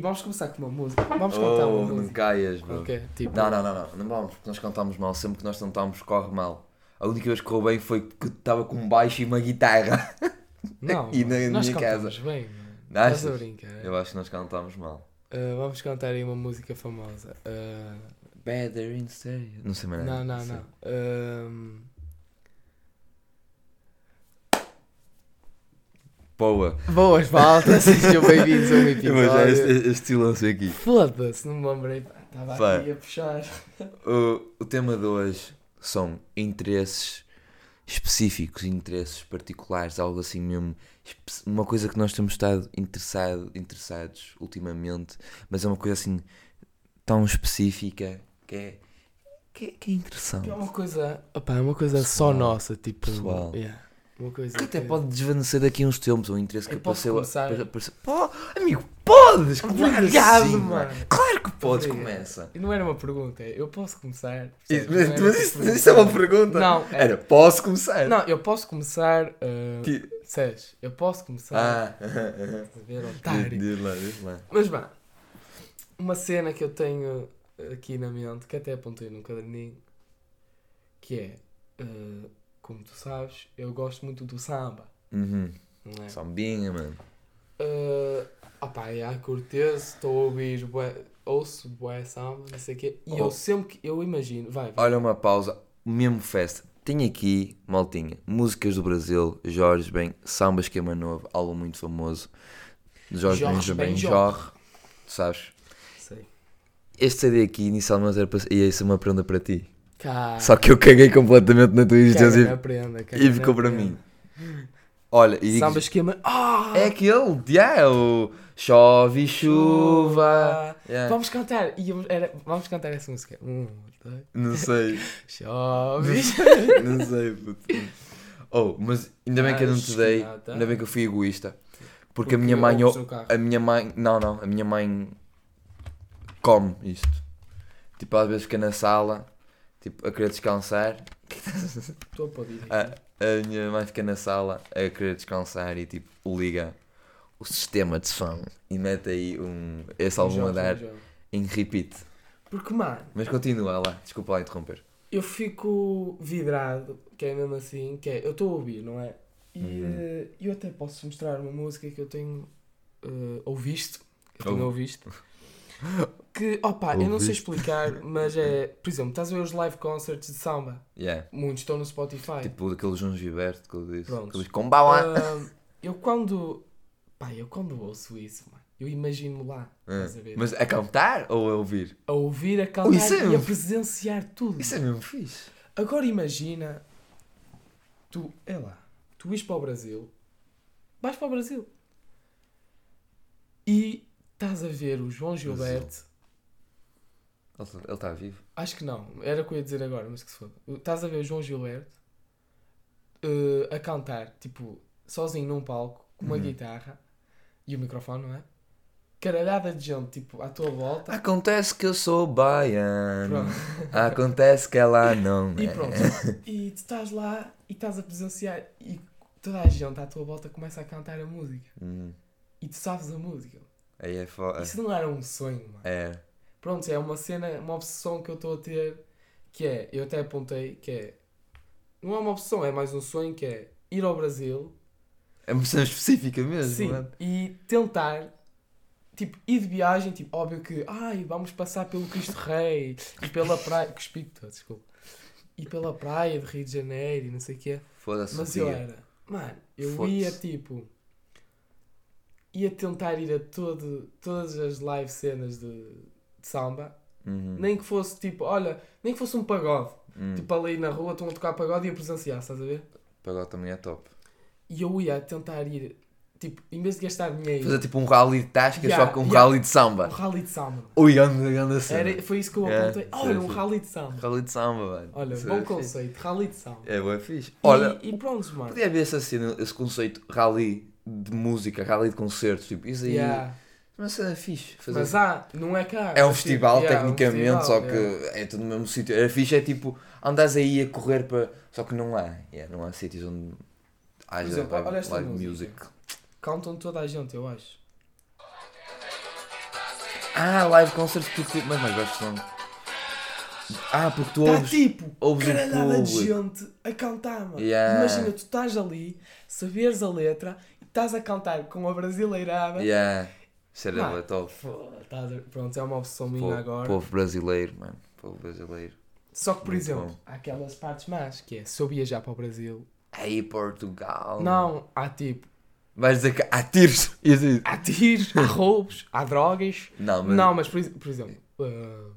vamos começar com uma música. Vamos cantar Oh, uma não música. caias, bro. Ok, tipo. Não, não, não, não, não vamos, porque nós cantamos mal. Sempre que nós cantamos, corre mal. A única vez que correu bem foi que estava com um baixo e uma guitarra. Não, E na nós minha cantamos bem? Estás a brincar. Eu acho que nós cantamos mal. Uh, vamos cantar aí uma música famosa. Uh, Better in stereo. Não sei mais não, nada. não, não. Um, Boa. boas malta, sejam bem-vindos a um episódio. este, este silêncio aqui. Foda-se, não me lembrei. Pá, Estava Vai. aqui a puxar. O, o tema de hoje são interesses específicos, interesses particulares, algo assim mesmo. Uma coisa que nós temos estado interessado, interessados ultimamente, mas é uma coisa assim tão específica que é, que é, que é interessante. É uma coisa, opá, é uma coisa só Pessoal. nossa, tipo. Pessoal. yeah, uma coisa Que até que- pode desvanecer daqui uns tempos, um interesse que Eu posso apareceu. apareceu- Pô, amigo, podes! Claro que Obrigado, sim, mano. Claro que podes, Obrigado. começa. E não era uma pergunta, é, eu posso começar. Mas, era mas uma isso, isso é uma pergunta. Não, é- Era, posso começar? Não, eu posso começar. Uh, Que- Sérgio, eu posso começar. Ah, a ver, otário. diz lá, diz lá. Mas, bem, uma cena que eu tenho aqui na mente, que até apontei num caderninho, que é, uh, como tu sabes, eu gosto muito do samba, Uhum. não é? Sambinha, mano. Uh, opá, há cortês, estou a ouvir, bué, ouço bué samba, não sei o quê, e eu Oh. sempre que, eu imagino, vai, vai. Olha uma pausa, mesmo festa. Tenho aqui, maltinha, músicas do Brasil, Jorge Ben, Samba Esquema Novo, álbum muito famoso. Jorge Jorge Benjamin Benjor. Jorge, tu sabes? sei. Este CD aqui inicialmente era para, ia ser uma prenda para ti. Cá, Só que eu caguei completamente na tua existência na prenda, caga e ficou para mim. Olha, e Samba esquema, ah! é aquele, yeah, é o Chove Chuva. Yeah. Vamos cantar, e era, vamos cantar essa música. Um, dois, Não sei. chove. Não sei, puto. Oh, mas ainda bem que eu não te dei. Nada. Ainda bem que eu fui egoísta. Porque, Porque a minha mãe. A minha mãe. Não, não. A minha mãe. Come isto. Tipo, às vezes fica na sala. Tipo, a querer descansar. Estou a direito. A, a minha mãe fica na sala a querer descansar e tipo, liga o sistema de som e mete aí um. Esse álbum a dar em repeat. Porque, mano, Mas continua lá. Desculpa lá interromper. eu fico vidrado, que é mesmo assim, que é, eu estou a ouvir, não é? E Uhum. eh, eu até posso mostrar uma música que eu tenho eh, ouvido, que eu tenho ouvido, que, opa, eu não sei Ouviste? explicar, mas é, por exemplo, estás a ver os live concerts de samba, Yeah. muitos estão no Spotify. Tipo daquele João Gilberto que eu disse. Prontos. Que eu disse, com bala. Ah, eu quando, pá, eu quando ouço isso, mano, eu imagino lá, Ah, estás a ver? Mas a cantar ou a ouvir? a ouvir, a cantar Oh, é e a presenciar tudo. Isso é mesmo fixe. Agora imagina, tu, é lá, tu ires para o Brasil, vais para o Brasil e estás a ver o João Gilberto, Ele está vivo. acho que não, era o que eu ia dizer agora, mas que se foda. Estás a ver o João Gilberto eh, a cantar, tipo, sozinho num palco, com uma Uhum. guitarra e o microfone, não é? Caralhada de gente, tipo, à tua volta. Acontece que eu sou baiano. Pronto. Acontece que ela não E é. pronto. E tu estás lá e estás a presenciar e toda a gente à tua volta começa a cantar a música. Hum, E tu sabes a música. Aí é foda. Isso não era um sonho, mano. É. Pronto, é uma cena, uma obsessão que eu estou a ter que é, eu até apontei, que é. Não é uma obsessão, é mais um sonho que é ir ao Brasil É uma cena específica mesmo. sim, mano. e tentar tipo, ir de viagem, tipo, óbvio que ai, vamos passar pelo Cristo Rei e pela praia. Cuspi todo, desculpa. E pela praia de Rio de Janeiro e não sei o que é. Foda-se. Mas eu era, mano, eu ia tipo. Ia tentar ir a todo, todas as live cenas de, de samba, Uhum. nem que fosse tipo, olha, nem que fosse um pagode, Hum. tipo ali na rua estão a tocar pagode e a presenciar, estás a ver? Pagode também é top. E eu ia tentar ir, tipo, em vez de gastar dinheiro, Fazer tipo um rally de tascas, Yeah, só com um yeah. rally de um samba. rally de samba. Ui, anda, anda cena. Era, foi isso que eu Yeah, apontei. sim, Olha, um sim. rally de samba. Rally de samba, velho. Olha, Isso bom é fixe. conceito, rally de samba. É, bem fixe. E- Olha, e, pronto, mano. podia haver essa cena, esse conceito rally de música, rally de concertos, tipo, isso aí. Yeah. Mas é fixe. Fazer Mas há, não é cá. É um mas, tipo, festival, yeah, um tecnicamente, festival, só que yeah. é tudo no mesmo sítio. Era fixe, é tipo, andas aí a correr para. Só que não há. Yeah, não há sítios onde haja exemplo, live, live music. Cantam toda a gente, eu acho. Ah, live concerts que tu. Mas mais gostas não? Ah, porque tu Está ouves. tipo, ouves caralhada de gente a cantar, mano. Yeah. Imagina, tu estás ali, saberes a letra estás a cantar com a brasileirada. Yeah. Era Mano, top. Pô, estás a- Pronto, é uma opção minha Povo, agora. povo brasileiro, mano. Povo brasileiro. Só que, por Muito exemplo, bom. há aquelas partes más, que é, se eu viajar para o Brasil... Aí, Portugal. Não, há tipo, Vais dizer que há tiros. Há tiros, há roubos, há drogas... Não, mas. Não, mas por, por exemplo, uh,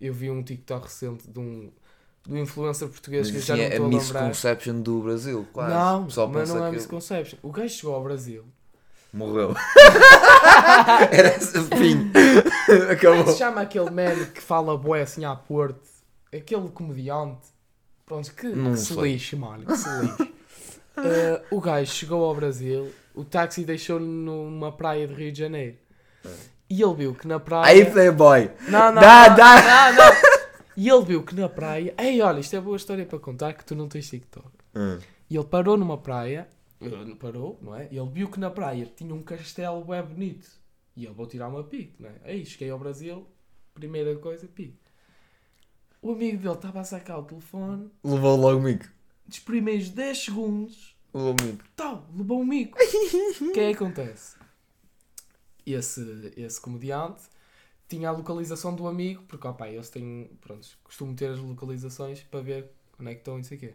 eu vi um TikTok recente de um, um influencer português que eu mas já assim, não é a a misconception do Brasil, quase. Não, pessoal mas não é que misconception. O gajo chegou ao Brasil. morreu. Era fim. Como é que Acabou. se chama aquele man que fala bué assim à porte? Aquele comediante. Pronto, que, Não que se lixe, mano, que se lixe. Uh, o gajo chegou ao Brasil, o táxi deixou-no numa praia de Rio de Janeiro. E ele viu que na praia... Aí, Playboy. Não, não, Dá, não, dá. não, não. E ele viu que na praia... Ei, olha, isto é boa história para contar que tu não tens TikTok. Hum. E ele parou numa praia, eh, parou, não é? E ele viu que na praia tinha um castelo bem bonito. E ele vou tirar uma pique, não é? Aí cheguei ao Brasil, primeira coisa, pique. O amigo dele estava a sacar o telefone, Levou logo o mico. dos primeiros 10 segundos, Levou o mico. tal, levou um mico. O que é que acontece? Esse, esse comediante tinha a localização do amigo, porque, opá, eles têm, pronto, costumo ter as localizações para ver onde é que estão e não sei o quê.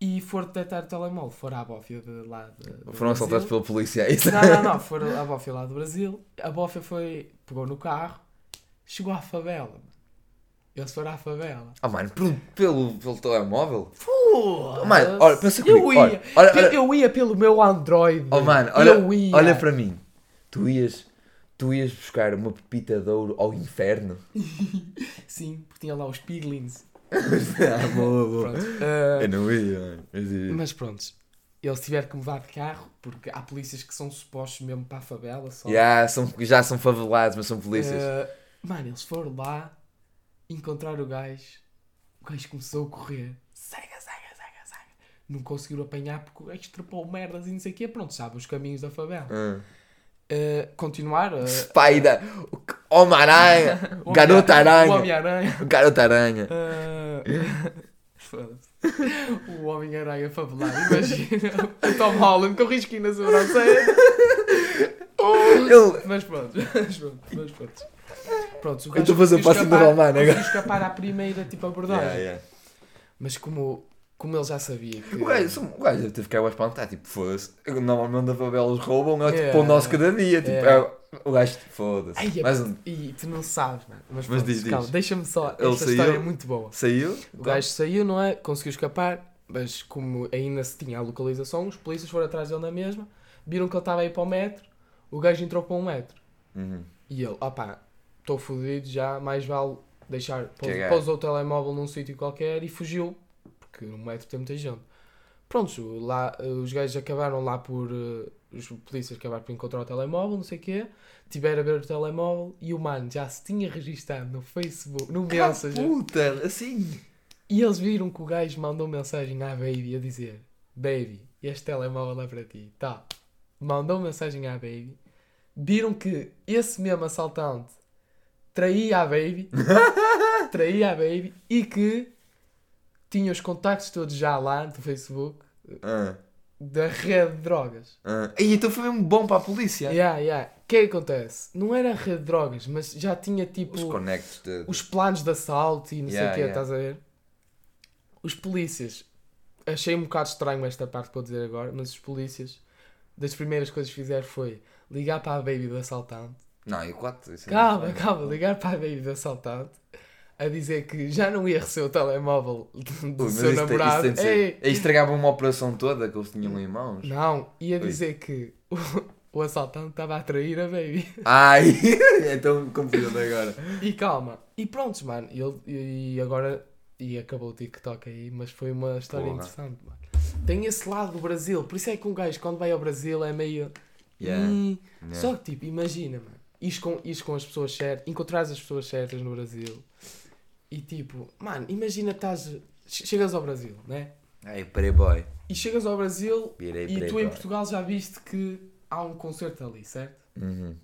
E for detectar o telemóvel, for à bófia de lá de, do Foram assaltados pela polícia, é isso? Não, não, não, foram à bófia lá do Brasil. A bófia foi, pegou no carro, chegou à favela. Eles foram à favela. Ah, mano, pelo, pelo, pelo telemóvel? Pô, Mano, olha, pensa eu comigo, ia, olha, olha, olha. eu ia pelo meu Android. Oh, mano, olha, eu olha para mim. Tu ias, tu ias buscar uma pepita de ouro ao inferno? Sim, porque tinha lá os piglins. ah, boa, boa. Pronto. ah, Eu não ia. Mas ia. mas pronto, eles tiveram que mudar de carro porque há polícias que são supostos mesmo para a favela. Só. Já, são, já são favelados, mas são polícias. Ah, mano, eles foram lá encontrar o gajo. O gajo começou a correr. Cega, cega, cega, cega. Não conseguiram apanhar porque o gajo trepou merdas e não sei o quê. Pronto, sabe os caminhos da favela. Ah. Ah, continuar. ah, Spider, o Homem-Aranha, o Garota Homem- O Aranha, Homem-Aranha. Garota Aranha. Ah, Foda-se. O Homem-Aranha favelado. Imagina o Tom Holland com risquinho na sobrancelha. Ele, Mas pronto, mas pronto, mas pronto. Pronto, o Eu estou a fazer passinho de escapar- romano agora. escapar à primeira tipo abordagem. Yeah, yeah. Mas como, como ele já sabia que. O gajo, o gajo ficado a espantar, tipo, foda-se. Normalmente a favelas roubam, é tipo para o nosso cada dia. Tipo, é- o gajo, foda-se. Ai, é- Mais um. E tu não sabes, mano. Mas, Mas diz, calma, deixa-me só. Ele Esta saiu? história é muito boa. Saiu? O gajo saiu, não é? Conseguiu escapar, mas como ainda se tinha a localização, os polícias foram atrás dele na mesma, viram que ele estava aí para o metro, o gajo entrou para um metro. Uhum. E ele, opá, estou fodido já, mais vale deixar, Cagar. pousou o telemóvel num sítio qualquer e fugiu, porque no metro tem muita gente. Prontos, lá, os gajos acabaram lá por, eh, os polícias acabaram por encontrar o telemóvel, não sei o quê, tiveram a ver o telemóvel e o mano já se tinha registado no Facebook, no Ah, Messenger. puta, assim. E eles viram que o gajo mandou mensagem à Baby a dizer: Baby, este telemóvel é para ti. Tá. Mandou mensagem à Baby. Viram que esse mesmo assaltante traía a Baby. traía a Baby. E que tinha os contactos todos já lá do Facebook Ah, da rede de drogas. ah. E então foi mesmo bom para a polícia. Yeah, yeah. O que é que acontece? Não era a rede de drogas, mas já tinha tipo. Os conectos de... os planos de assalto e não Yeah, sei o quê, yeah. estás a ver? Os polícias, achei um bocado estranho esta parte que vou dizer agora, mas os polícias, das primeiras coisas que fizeram foi ligar para a baby do assaltante. Não, e quatro. é Calma, muito calma, ligar para a baby do assaltante a dizer que já não ia receber o telemóvel do Ui, seu isso tem- namorado. Isso Ei, estragava uma operação toda que eles tinham em mãos. não, ia Ui. dizer que o, o assaltante estava a atrair a baby. Ai, é tão confuso agora. E calma. E prontos, mano. E, ele- e agora. E acabou o TikTok aí, mas foi uma história Porra. interessante, mano. Tem esse lado do Brasil. Por isso é que um gajo, quando vai ao Brasil, é meio. Yeah, "Hum". yeah. Só que, tipo, imagina, mano. Ires com, ires com as pessoas certas, encontrares as pessoas certas no Brasil. E tipo, mano, imagina estás. che- Chegas ao Brasil, né? Ai, playboy. E chegas ao Brasil Virei e tu em. Portugal já viste que há um concerto ali, certo? Uhum.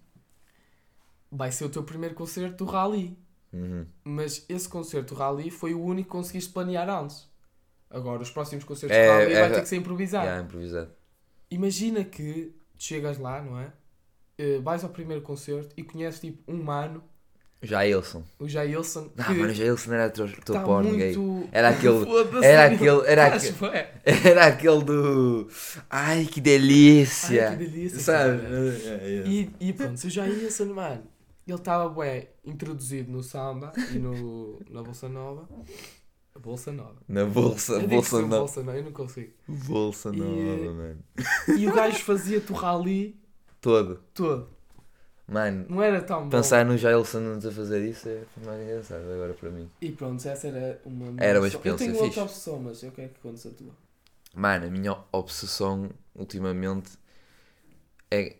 vai ser o teu primeiro concerto do Rally. Uhum. Mas esse concerto do Rally foi o único que conseguiste planear antes. Agora, os próximos concertos É, do Rally é, vai ter que ser improvisado. Yeah, improvisado. Imagina que chegas lá, não é? Eh, vais ao primeiro concerto e conheces tipo um mano, Já Ilson. o Jailson, Ah, mano, já Ilson era teu, teu está porno gay. muito... Era aquele- era aquele- era aquele-. Era aquele do. Ai, que delícia! Ai, que delícia, Sabe? cara. É, é. E, e pronto, o Jailson, mano, ele estava bué introduzido no samba e no, na Bolsa Nova. Bolsa Nova. Na bolsa, Eu bolsa nova. Bolsa Nova, eu não consigo. Bolsa E- nova, mano. E o gajo fazia-te o rally Todo. todo. Mano, Não era tão bom. pensar no Jailson a fazer isso é mais engraçado agora para mim. E pronto, essa era uma. Era uma obsessão. Eu experiência tenho outra obsessão, mas eu quero que contes a tua. Mano, a minha obsessão ultimamente é.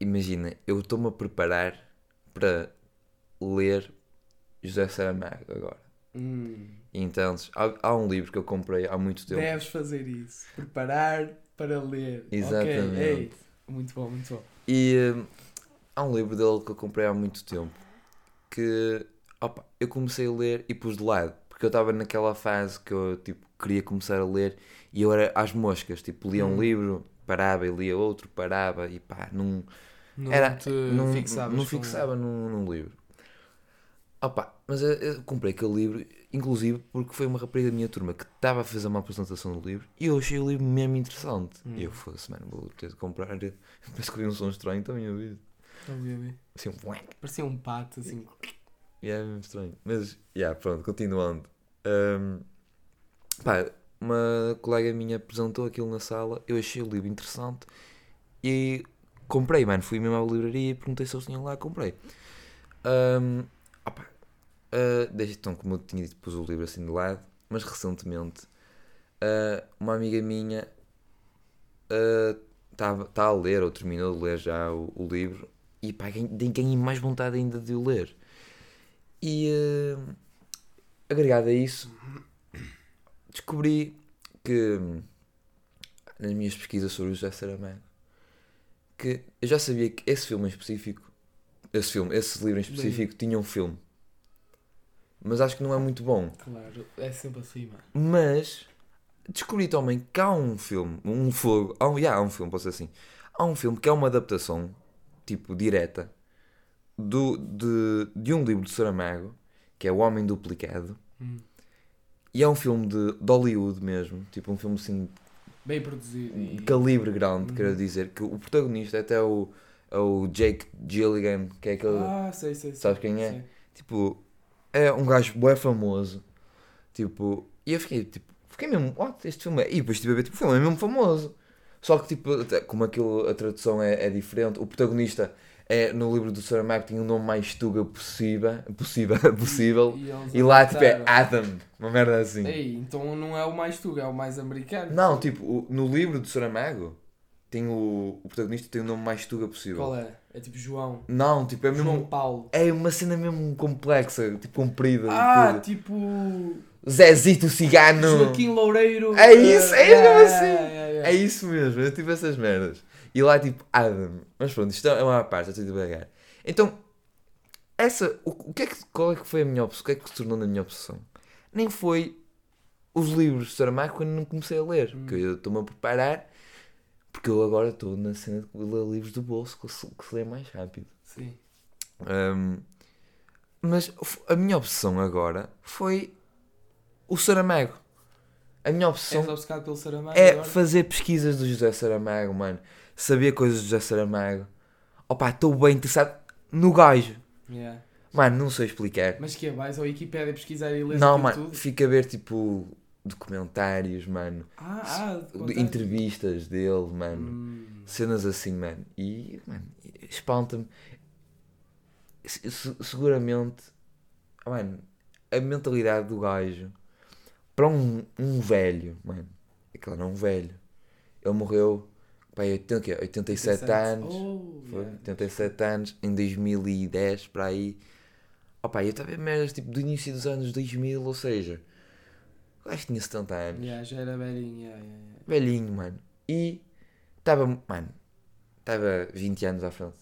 Imagina, eu estou-me a preparar para ler José Saramago agora. Hum, Então, há, há um livro que eu comprei há muito tempo. deves fazer isso. Preparar para ler. Exatamente. Ok, ei. Muito bom, muito bom. E hum, há um livro dele que eu comprei há muito tempo que opa, eu comecei a ler e pus de lado. Porque eu estava naquela fase que eu tipo, queria começar a ler e eu era às moscas. Tipo, lia um Hum. livro, parava e lia outro, parava e pá, não, Não era, não, fixavas não fixava num, num livro. Opa, mas eu, eu comprei aquele livro, inclusive porque foi uma rapariga da minha turma que estava a fazer uma apresentação do livro e eu achei o livro mesmo interessante. Hum. E eu fosse, mano, vou ter de comprar. Parece que ouvi um som estranho também ouvi. Assim, um. Parecia um pato assim. E é mesmo estranho. Mas, yeah, pronto, continuando. Ahm, pá, uma colega minha apresentou aquilo na sala, eu achei o livro interessante e comprei, mano. Fui mesmo à livraria e perguntei se eles tinham lá, comprei. Ahm, opá, ah, desde então, como eu tinha dito, pus o livro assim de lado, mas recentemente ah, uma amiga minha está tá a ler, ou terminou de ler já o, o livro, e pá, ganhei ganhei mais vontade ainda de o ler. E ah, agregado a isso, descobri que nas minhas pesquisas sobre o José Saramago que eu já sabia que esse filme em específico, esse filme, esse livro em específico tinha um filme. Mas acho que não é muito bom. Claro, é sempre assim, mano. Mas descobri também que há um filme, um fogo, há um, yeah, há um filme, posso dizer assim, há um filme que é uma adaptação, tipo, direta, do, de, de um livro de Saramago, que é O Homem Duplicado, Hum. e é um filme de, de Hollywood mesmo, tipo um filme assim Bem produzido. E... de calibre grande, Uhum. quero dizer, que o protagonista é até o, é o Jake Gilligan, que é aquele, Ah, sei, sei, sei. Sabes quem é? Sei. tipo, é um gajo bué famoso, tipo, e eu fiquei, tipo, fiquei mesmo, what, este filme é, e depois estive a ver, tipo, o filme é mesmo famoso, só que, tipo, como aquilo, a tradução é, é diferente, o protagonista é, no livro do Saramago tinha o nome mais tuga possível, possível, possível, E, e lá, tipo, é. Adam, uma merda assim. Ei, então não é o mais tuga, é o mais americano. Não, tipo, o- no livro do Saramago, tem o, o protagonista tem o nome mais tuga possível. Qual é? É tipo João. Não, tipo, é mesmo. João Paulo. É uma cena mesmo complexa, tipo comprida. Ah, tipo. Zezito Cigano. Joaquim Loureiro. É isso, é mesmo assim. yeah, yeah, yeah. É isso mesmo, eu tive essas merdas. E lá tipo Adam. Mas pronto, isto é uma parte, estou devagar. Então, essa. O, o que é que, qual é que foi a minha obsessão? O que é que se tornou na minha obsessão? Nem foi os livros de Saramago quando não comecei a ler. Hum. Que eu estou-me a preparar. Porque eu agora estou na cena de ler livros do bolso que se, que se lê mais rápido. Sim. Um, mas a minha obsessão agora foi o Saramago. A minha obsessão é agora? fazer pesquisas do José Saramago, mano. Saber coisas do José Saramago. Opa, estou bem interessado no gajo. Yeah. Mano, não sei explicar. Mas que é? Vais ao Wikipedia pesquisar e lês não, mano, tudo? fica a ver tipo documentários, mano. Ah, ah, entrevistas dele, mano. Hum. Cenas assim, mano. E, mano, espanta-me. Se- se- Seguramente, mano, a mentalidade do gajo para um, um velho, mano. Aquele não é um velho. Ele morreu, pai, 80, o quê? 87 anos. Oh, Foi, yeah. 87 anos, em 2010, para aí. Opa, eu estava merdas tipo do início dos anos 2000, ou seja, o gajo tinha 70 anos. Yeah, já era velhinho. Yeah, yeah, yeah. velhinho, mano. E estava, mano, estava 20 anos à frente.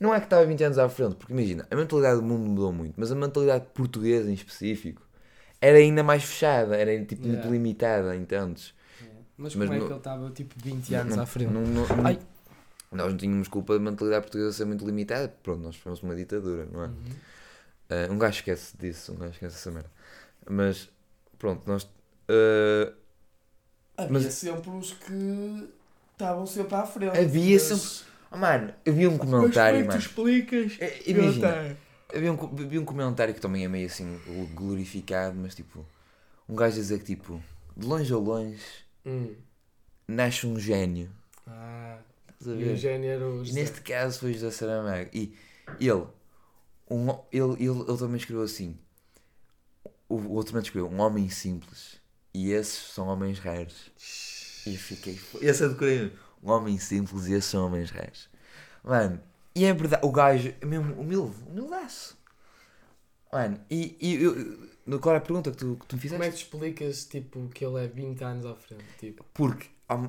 Não é que estava 20 anos à frente, porque imagina, a mentalidade do mundo mudou muito, mas a mentalidade portuguesa em específico era ainda mais fechada, era tipo muito Yeah. limitada, entendes? Mas, Mas como é não- que ele estava tipo 20 anos Não- à frente? não- não- nós não tínhamos culpa da mentalidade portuguesa ser muito limitada, pronto, nós fomos uma ditadura, não é? Uhum. Ah, um gajo esquece disso, um gajo esquece essa merda. Mas, pronto, nós. ah, Havia Mas- sempre uns que estavam sempre à frente. Havia mas- sempre- oh, mano, eu vi um Mas comentário, como é que tu explicas? É, Imagina, vi um, vi um comentário que também é meio assim glorificado, mas tipo, um gajo a dizer que tipo, de longe a longe Hum. nasce um gênio. Ah, e o gênio era o E José. neste caso foi José Saramago. E ele, um, ele, ele, ele também escreveu assim: o, o outro também escreveu, um homem simples. E esses são homens raros. E eu fiquei. Esse é decorei. Um homem simples e esses são homens raros. Mano, e é verdade, o gajo é mesmo humilde, humildaço. Mano, e, e eu, no qual é a pergunta que tu, que tu me fizeste? Como é que explicas tipo, que ele é 20 anos à frente? Tipo, Porque há-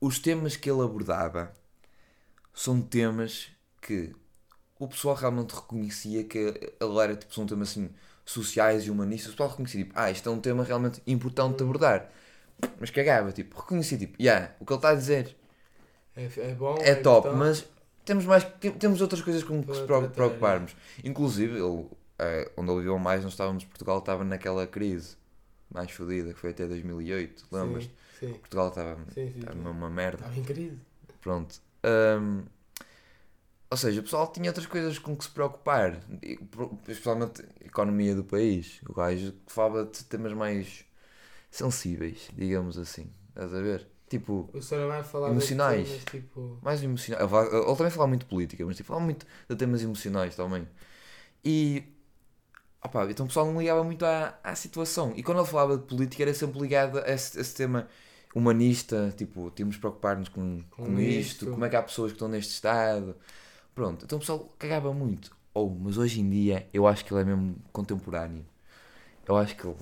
os temas que ele abordava são temas que o pessoal realmente reconhecia que ele era tipo, são temas assim sociais e humanistas. O pessoal reconhecia tipo, ah, isto é um tema realmente importante de abordar. Mas cagava, tipo, reconhecia tipo, yeah, o que ele está a dizer é, é bom, é top, importante. mas temos mais tem- temos outras coisas com que se preocuparmos. Inclusive, ele, eh, onde ele viveu mais, nós estávamos, Portugal estava naquela crise mais fodida que foi até 2008, lembras? Sim, sim, Portugal estava sim. sim, estava sim. uma, uma merda. Estava em crise. Pronto. Hum, ou seja, o pessoal tinha outras coisas com que se preocupar, especialmente a economia do país. O gajo falava de temas mais sensíveis, digamos assim. Estás a ver? Tipo, O Saramago falava Emocionais. de temas tipo. mais emocional. Ele, fala- ele também falava muito de política, mas tipo, falava muito de temas emocionais também. E. Opa, então o pessoal não ligava muito à, à situação. E quando ele falava de política era sempre ligado a esse, esse tema humanista, tipo, temos de preocupar-nos com, com, Com isto, isto. como é que há pessoas que estão neste estado. Pronto, então o pessoal cagava muito. Ou, mas hoje em dia eu acho que ele é mesmo contemporâneo. Eu acho que ele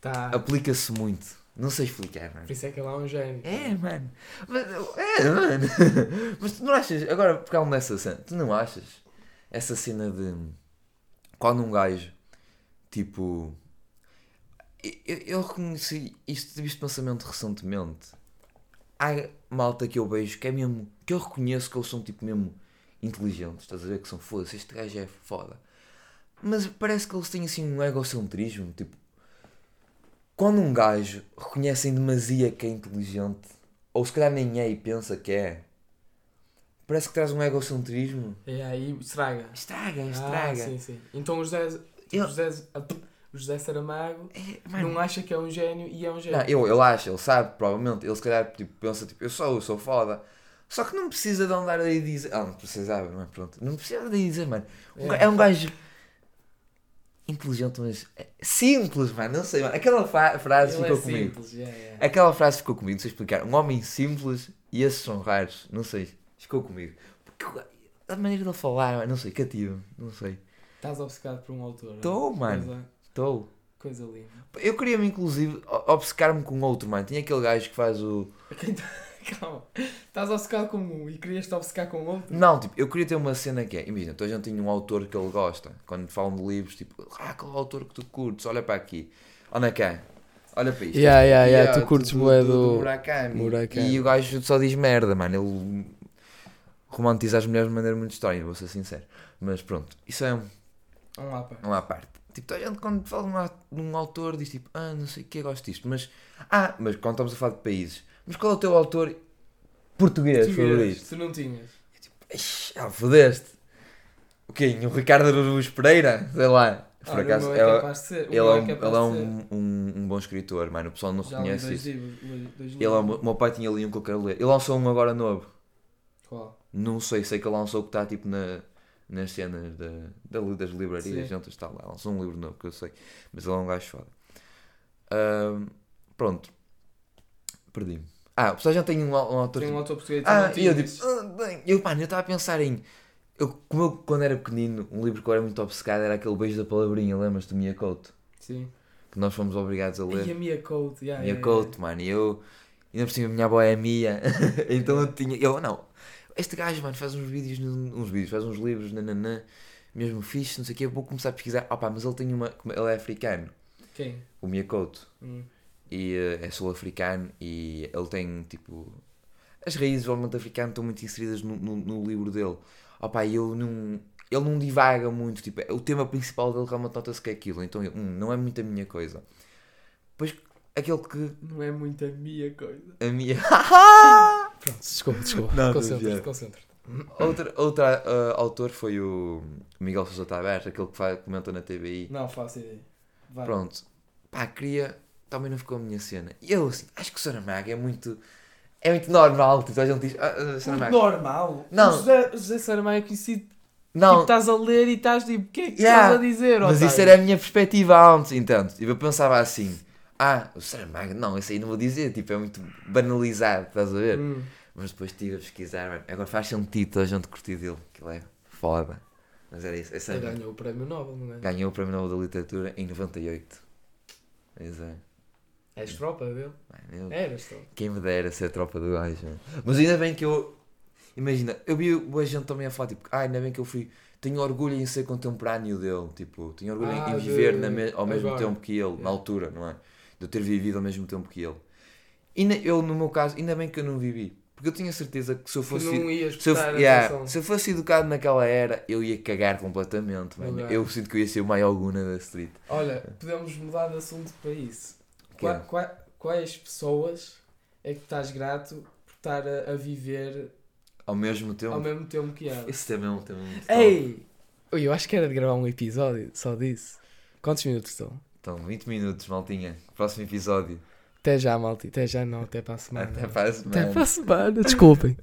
Tá. aplica-se muito. Não sei explicar, mano. Por isso é que ele é um gênio. É, mano. Mas, é, mano. Mas tu não achas. Agora, porque há um dessa cena. Tu não achas essa cena de. Quando um gajo. Tipo. Eu, eu reconheci isto, tive este pensamento recentemente. Há malta que eu vejo que é mesmo. Que eu reconheço que eles são tipo mesmo inteligentes. Estás a ver que são foda-se. Este gajo é foda. Mas parece que eles têm assim um egocentrismo. Tipo. Quando um gajo reconhece em demasia que é inteligente, ou se calhar nem é e pensa que é, parece que traz um egocentrismo. E aí estraga. Estraga, Ah, estraga. sim, sim. Então o José, Eu- o José, o José Saramago É, mano, não acha que é um gênio e é um gênio. não, eu, ele acha, ele sabe, provavelmente. Ele se calhar tipo, pensa, tipo, eu sou, eu sou foda. Só que não precisa de andar aí dizer. Ah, não precisava, é? Pronto. Não precisa de dizer, mano. É. É um gajo inteligente, mas é simples, mano. Não sei, mano. Aquela frase Ele ficou é comigo. simples, é, é. Aquela frase ficou comigo, não sei explicar. Um homem simples e esses são raros. Não sei. Ficou comigo. Porque a maneira dele falar, não sei, cativo. Não sei. Estás obcecado por um autor. Tô, não? mano. Estou. coisa linda. Eu queria-me, inclusive, obcecar-me com outro, mano. Tinha aquele gajo que faz o. Calma. Estás obcecado com um e querias-te obcecar com outro? Não, tipo, eu queria ter uma cena que é. Imagina, toda a gente tem um autor que ele gosta. Quando falam de livros, tipo, ah, aquele autor que tu curtes, olha para aqui. Olha cá. Olha para isto. Yeah, yeah, E, yeah, ah, tu curtes do- bué do- do do- Murakami. Murakami. E o gajo só diz merda, mano. Ele romantiza as mulheres de maneira muito estranha, vou ser sincero. Mas pronto, isso é um, Vamos lá, pá. um à parte. Tipo, toda a gente quando fala de um, de um autor diz tipo, ah, não sei o que, eu gosto disto. Mas, ah, mas quando estamos a falar de países, mas qual é o teu autor português favorito? Tu não tinhas. Ixi, Ah, fodeste. O quê? O Ricardo Araújo Pereira? Sei lá. Por Olha, acaso, é ser. O ele é, um, ele é um, um, um bom escritor, mano. O pessoal não Já reconhece dois isso. dois- dois Ele é um, meu pai tinha ali um que eu quero ler. Ele lançou um agora novo. Qual? Não sei, sei que ele lançou que está tipo na, nas cenas da, da, das livrarias, Sim. gente está lá. Lançou um livro novo que eu sei. Mas ele é um gajo foda. Pronto. Perdi-me. Ah, o pessoal já tem um, um autor. Tem um tipo- autor português ah, e eu tipo, ah, bem, eu, mano, eu estava a pensar em. Eu, como eu, quando era pequenino, um livro que eu era muito obcecado era aquele Beijo da Palavrinha, lembras-te do Mia Couto? Sim. Que nós fomos obrigados a ler. E a Mia Couto. yeah, Mia yeah, Couto, mano, e eu. Ainda por cima, a minha avó é Mia, então eu tinha. Eu não. este gajo, mano, faz uns vídeos, uns vídeos, faz uns livros, nananã, mesmo fixe, não sei o quê, vou começar a pesquisar. Opa, mas ele tem uma. Ele é africano, Quem? o Miyakoto, Hum. E eh, é sul-africano, e ele tem tipo. As raízes do elemento africano estão muito inseridas no, no, no livro dele. Opa, e ele não. Ele não divaga muito, tipo, o tema principal dele realmente nota-se que é aquilo, então eu, hum, não é muito a minha coisa. Depois, aquele que Não é muito a minha coisa. a minha. Pronto, desculpa, desculpa. Não, Concentra-te, concentra-te. Outro, outro ah, autor foi o Miguel Sousa Tavares, aquele que faz, comenta na TVI. Não faço ideia. Vai. Pronto, pá, queria. Também não ficou a minha cena. E eu, assim, acho que o Saramago é muito. É muito normal. Tipo, a gente diz. Ah, ah, Muito Saramago. normal. Não. O José, José Saramago é conhecido. Tipo, Não, estás a ler e estás tipo, o que é que Yeah, estás a dizer? mas otário? isso era a minha perspectiva antes, entanto. Tipo, eu pensava assim. Ah, o Saramago, não, isso aí não vou dizer. Tipo, é muito banalizado, estás a ver? Hum. Mas depois estive a pesquisar, mano. Agora faz sentido a gente curtir dele. Aquilo é foda. Mas era isso. Essa Ele ganhou o prémio Nobel, não é? Ganhou o Prémio Nobel da Literatura em 98. Pois é. És tropa dele? Mano, eu- Eras tropa. Quem me dera ser tropa do gajo. mano. Mas ainda bem que eu. Imagina, eu vi o gente também a falar, tipo, ah, ainda bem que eu fui. Tenho orgulho em ser contemporâneo dele. Tipo, tenho orgulho em- Ah, em de- viver me- ao mesmo agora. tempo que ele, Yeah. na altura, não é? De eu ter vivido ao mesmo tempo que ele. E eu, no meu caso, ainda bem que eu não vivi. Porque eu tinha certeza que se eu fosse. Se eu, yeah, se eu fosse educado naquela era, eu ia cagar completamente. mano. Eu sinto que eu ia ser o maior Guna da street. Olha, podemos mudar de assunto para isso. Qua- qua- quais pessoas é que estás grato por estar a, a viver Ao mesmo tempo. ao mesmo tempo que elas? Esse tema é um tema muito. Ei! Ui, eu acho que era de gravar um episódio só disso. Quantos minutos estão? Então, 20 minutos, maltinha. Próximo episódio. Até já, malta. Até já não, até para a semana. Até para a semana. Até para a semana, desculpem.